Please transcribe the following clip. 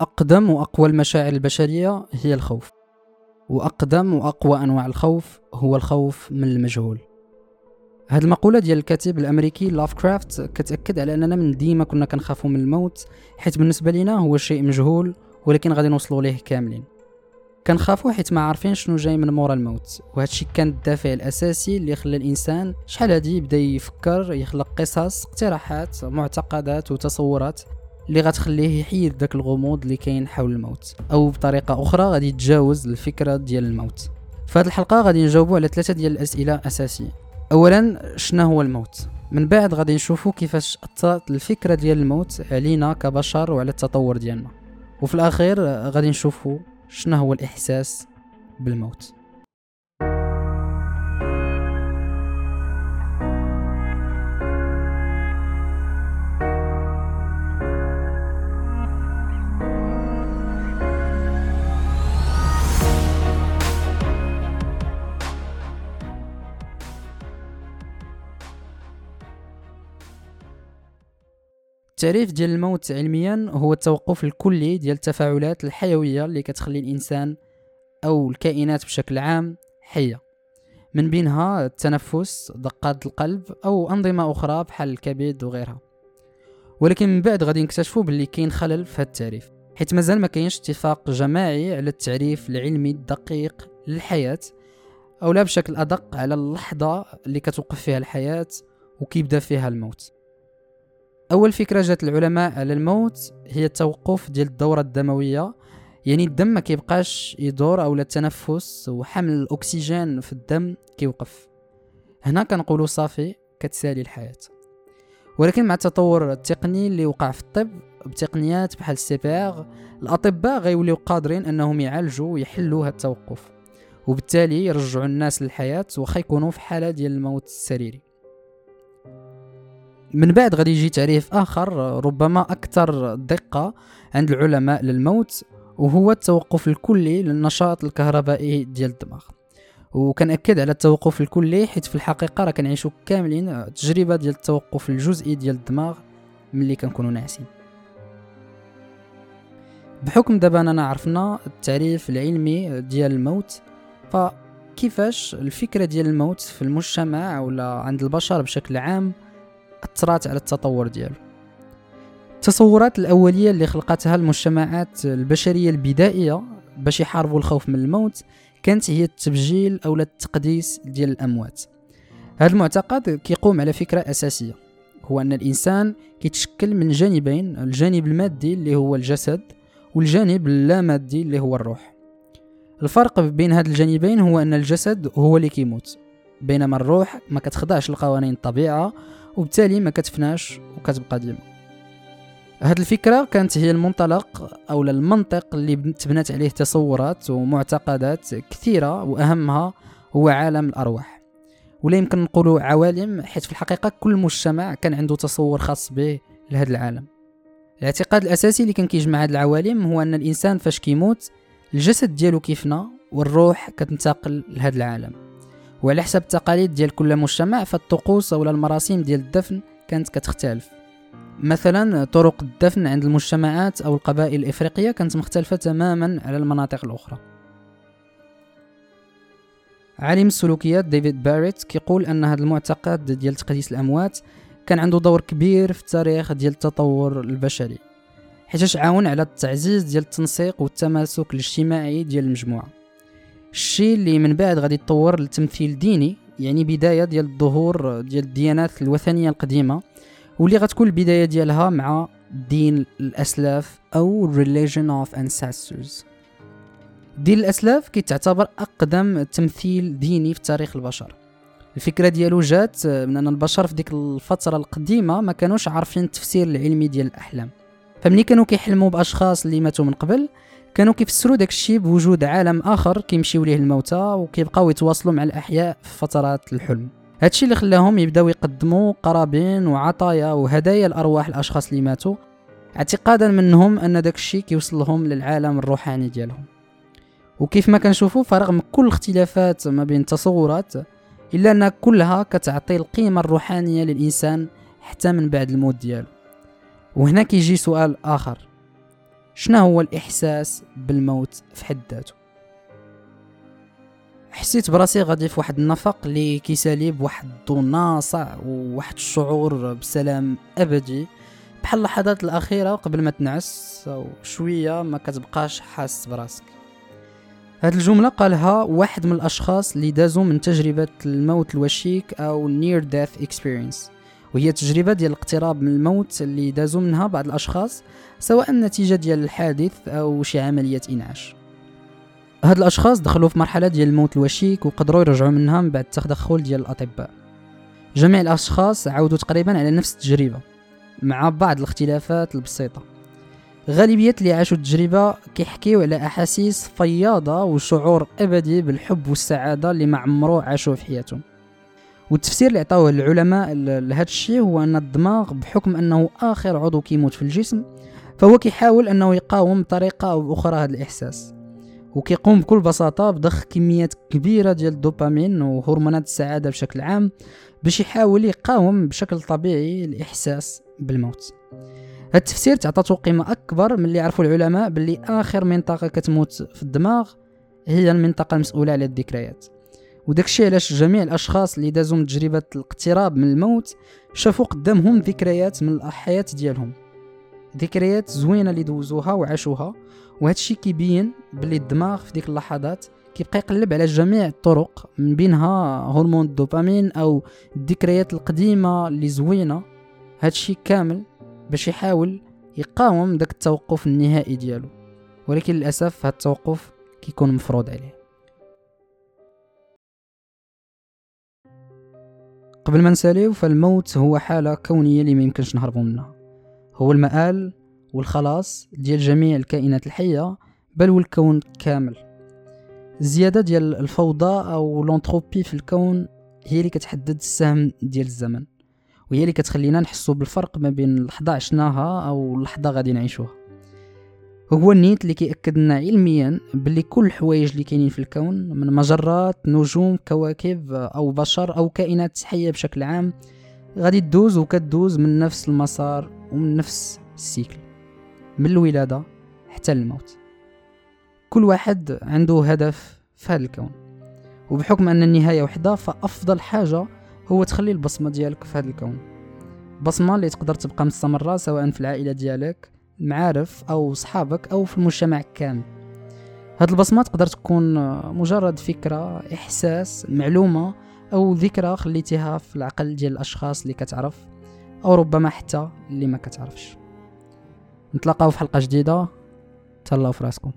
أقدم وأقوى المشاعر البشرية هي الخوف. وأقدم وأقوى أنواع الخوف هو الخوف من المجهول. هذه المقولة ديال الكاتب الأمريكي لاف كرافت كتأكد على أننا من ديما كنا كنخافوا من الموت حيث بالنسبة لنا هو شيء مجهول ولكن غادي نوصلوا ليه كاملين. كنخافوا حيت ما عارفين شنو جاي من مورا الموت وهذا الشيء كان الدافع الأساسي اللي خلى الإنسان شحال هادي يبدأ يفكر يخلق قصص اقتراحات معتقدات وتصورات. اللي غتخليه يحيد داك الغموض اللي كاين حول الموت أو بطريقة أخرى غادي يتجاوز الفكرة ديال الموت. في هذه الحلقة غادي نجاوبوا على ثلاثة ديال الأسئلة أساسية. اولا شنو هو الموت؟ من بعد غادي نشوفوا كيفاش أثرت الفكرة ديال الموت علينا كبشر وعلى التطور ديالنا. وفي الأخير غادي نشوفوا شنو هو الإحساس بالموت. التعريف ديال الموت علميا هو التوقف الكلي ديال التفاعلات الحيوية اللي كتخلي الإنسان أو الكائنات بشكل عام حية. من بينها التنفس دقات القلب أو أنظمة أخرى بحال الكبد وغيرها. ولكن من بعد غادي نكتشفوا باللي كاين خلل في هذا التعريف حيت مازال ما كاينش اتفاق جماعي على التعريف العلمي الدقيق للحياة أو لا بشكل أدق على اللحظة اللي كتوقف فيها الحياة وكيبدأ فيها الموت. أول فكرة جات العلماء على الموت هي التوقف ديال الدورة الدموية. يعني الدم ما كيبقاش يدور أو التنفس وحمل الأكسجين في الدم كيوقف. هنا كنقولوا صافي كتسالي الحياة. ولكن مع التطور التقني اللي وقع في الطب بتقنيات بحال السيبيغ الأطباء غيوليو قادرين أنهم يعالجوا ويحلوا هذا التوقف. وبالتالي يرجعوا الناس للحياة وخا يكونوا في حالة ديال الموت السريري. من بعد غادي يجي تعريف آخر ربما أكثر دقة عند العلماء للموت وهو التوقف الكلي للنشاط الكهربائي ديال الدماغ. وكنأكد على التوقف الكلي حيت في الحقيقة راه كنعيشوا كاملين تجربة ديال التوقف الجزئي ديال الدماغ ملي كنكونوا ناعسين. بحكم دابا أننا عرفنا التعريف العلمي ديال الموت فكيفاش الفكرة ديال الموت في المجتمع ولا عند البشر بشكل عام أثرت على التطور ديالو. التصورات الأولية اللي خلقتها المجتمعات البشرية البدائية باش يحاربوا الخوف من الموت كانت هي التبجيل أو التقديس ديال الأموات. هذا المعتقد كيقوم على فكرة أساسية هو أن الإنسان كيتشكل من جانبين الجانب المادي اللي هو الجسد والجانب اللامادي اللي هو الروح. الفرق بين هاد الجانبين هو أن الجسد هو اللي كيموت بينما الروح ما كتخضعش لقوانين الطبيعة وبالتالي ما كتفناش وكتبقى ديما هاد الفكرة كانت هي المنطلق أو المنطق اللي تبنات عليه تصورات ومعتقدات كثيرة وأهمها هو عالم الأرواح. ولا يمكن نقولوا عوالم حيث في الحقيقة كل مجتمع كان عنده تصور خاص به لهذا العالم. الاعتقاد الأساسي اللي كان كيجمع هاد العوالم هو أن الإنسان فاش كيموت الجسد ديالو كيفنى والروح كتنتقل لهذا العالم. وعلى حسب التقاليد ديال كل مجتمع فالطقوس أو المراسم ديال الدفن كانت كتختلف. مثلا طرق الدفن عند المجتمعات أو القبائل الإفريقية كانت مختلفة تماما على المناطق الأخرى. عالم السلوكيات ديفيد باريت كيقول أن هذا المعتقد ديال تقديس الأموات كان عنده دور كبير في التاريخ ديال التطور البشري حيت عاون على التعزيز ديال التنسيق والتماسك الاجتماعي ديال المجموعة. الشيء اللي من بعد غادي يتطور لتمثيل ديني يعني بداية ديال الظهور ديال الديانات الوثنية القديمة واللي غتكون البداية ديالها مع دين الأسلاف أو Religion of Ancestors. دين الأسلاف كيتعتبر أقدم تمثيل ديني في تاريخ البشر. الفكرة ديالو جات من أن البشر في ديك الفترة القديمة ما كانوش عارفين التفسير العلمي ديال الأحلام. فملي كانوا كيحلموا بأشخاص اللي ماتوا من قبل كانوا كيفسروا داك الشيء بوجود عالم آخر كيمشيو ليه الموتى وكيبقاو يتواصلوا مع الأحياء في فترات الحلم. هادشي اللي خلاهم يبداو يقدموا قرابين وعطايا وهدايا لأرواح الأشخاص اللي ماتوا اعتقادا منهم أن داك الشيء كيوصل لهم للعالم الروحاني ديالهم. وكيف ما كنشوفوا فرغم كل الاختلافات ما بين التصورات إلا أن كلها كتعطي القيمة الروحانية للإنسان حتى من بعد الموت ديالو. وهنا كيجي سؤال آخر. شنو هو الإحساس بالموت في حد ذاته؟ حسيت براسي غادي في واحد النفق اللي كيسالي بواحد الضو ناصع وواحد الشعور بسلام أبدي. بحال اللحظات الأخيرة قبل ما تنعس أو شوية ما كتبقاش حاس براسك. هاد الجملة قالها واحد من الأشخاص اللي دازوا من تجربة الموت الوشيك أو near death experience. وهي تجربة ديال الاقتراب من الموت اللي دازوا منها بعض الأشخاص سواء نتيجه ديال الحادث أو شي عملية إنعاش. هاد الأشخاص دخلوا في مرحلة ديال الموت الوشيك وقدروا يرجعوا منها من بعد التدخل ديال الأطباء. جميع الأشخاص عاودوا تقريبا على نفس التجربة مع بعض الاختلافات البسيطة. غالبية اللي عاشوا التجربة كيحكيو على أحاسيس فياضة وشعور أبدي بالحب والسعادة اللي ما عمرو عاشوه في حياتهم. والتفسير اللي عطاوه العلماء لهذا الشيء هو أن الدماغ بحكم أنه آخر عضو كيموت في الجسم فهو كيحاول أنه يقاوم بطريقة أو بأخرى هذا الإحساس. وكيقوم بكل بساطة بضخ كميات كبيرة ديال الدوبامين وهرمونات السعادة بشكل عام باش يحاول يقاوم بشكل طبيعي الإحساس بالموت. هاد التفسير تعطاتو قيمة أكبر من اللي يعرفوا العلماء باللي آخر منطقة كتموت في الدماغ هي المنطقة المسؤولة على الذكريات. وداك الشيء علاش جميع الأشخاص اللي دازوا من تجربة الاقتراب من الموت شافوا قدامهم ذكريات من الحياة ديالهم. ذكريات زوينة اللي دوزوها وعاشوها وهذا الشيء كيبين باللي الدماغ في ديك اللحظات كيبقى يقلب على جميع الطرق من بينها هرمون الدوبامين أو الذكريات القديمة اللي زوينة. هذا الشيء كامل باش يحاول يقاوم داك التوقف النهائي ديالو. ولكن للأسف هذا التوقف كيكون مفروض عليه. قبل ما نساليو فالموت هو حالة كونية اللي ما يمكنش نهربوا منها. هو المآل والخلاص ديال جميع الكائنات الحية بل والكون كامل. الزيادة ديال الفوضى أو l'entropie في الكون هي اللي كتحدد السهم ديال الزمن وهي اللي كتخلينا نحسو بالفرق ما بين اللحظة عشناها أو اللحظة غادي نعيشوها. هو النيت اللي كيأكد لنا علميا باللي كل الحوايج اللي كاينين في الكون من مجرات نجوم كواكب أو بشر أو كائنات حيه بشكل عام غادي تدوز وكتدوز من نفس المسار ومن نفس ال cycle. من الولادة حتى الموت. كل واحد عنده هدف في هذا الكون. وبحكم أن النهاية وحدة فأفضل حاجة هو تخلي البصمة ديالك في هذا الكون. بصمة اللي تقدر تبقى مستمرة سواء في العائلة ديالك المعارف أو صحابك أو في المجتمع كامل. هاد البصمة تقدر تكون مجرد فكرة إحساس معلومة أو ذكرى خليتيها في العقل ديال الأشخاص اللي كتعرف أو ربما حتى اللي ما كتعرفش. نتلاقاو في حلقة جديدة. تهلاو في راسكم.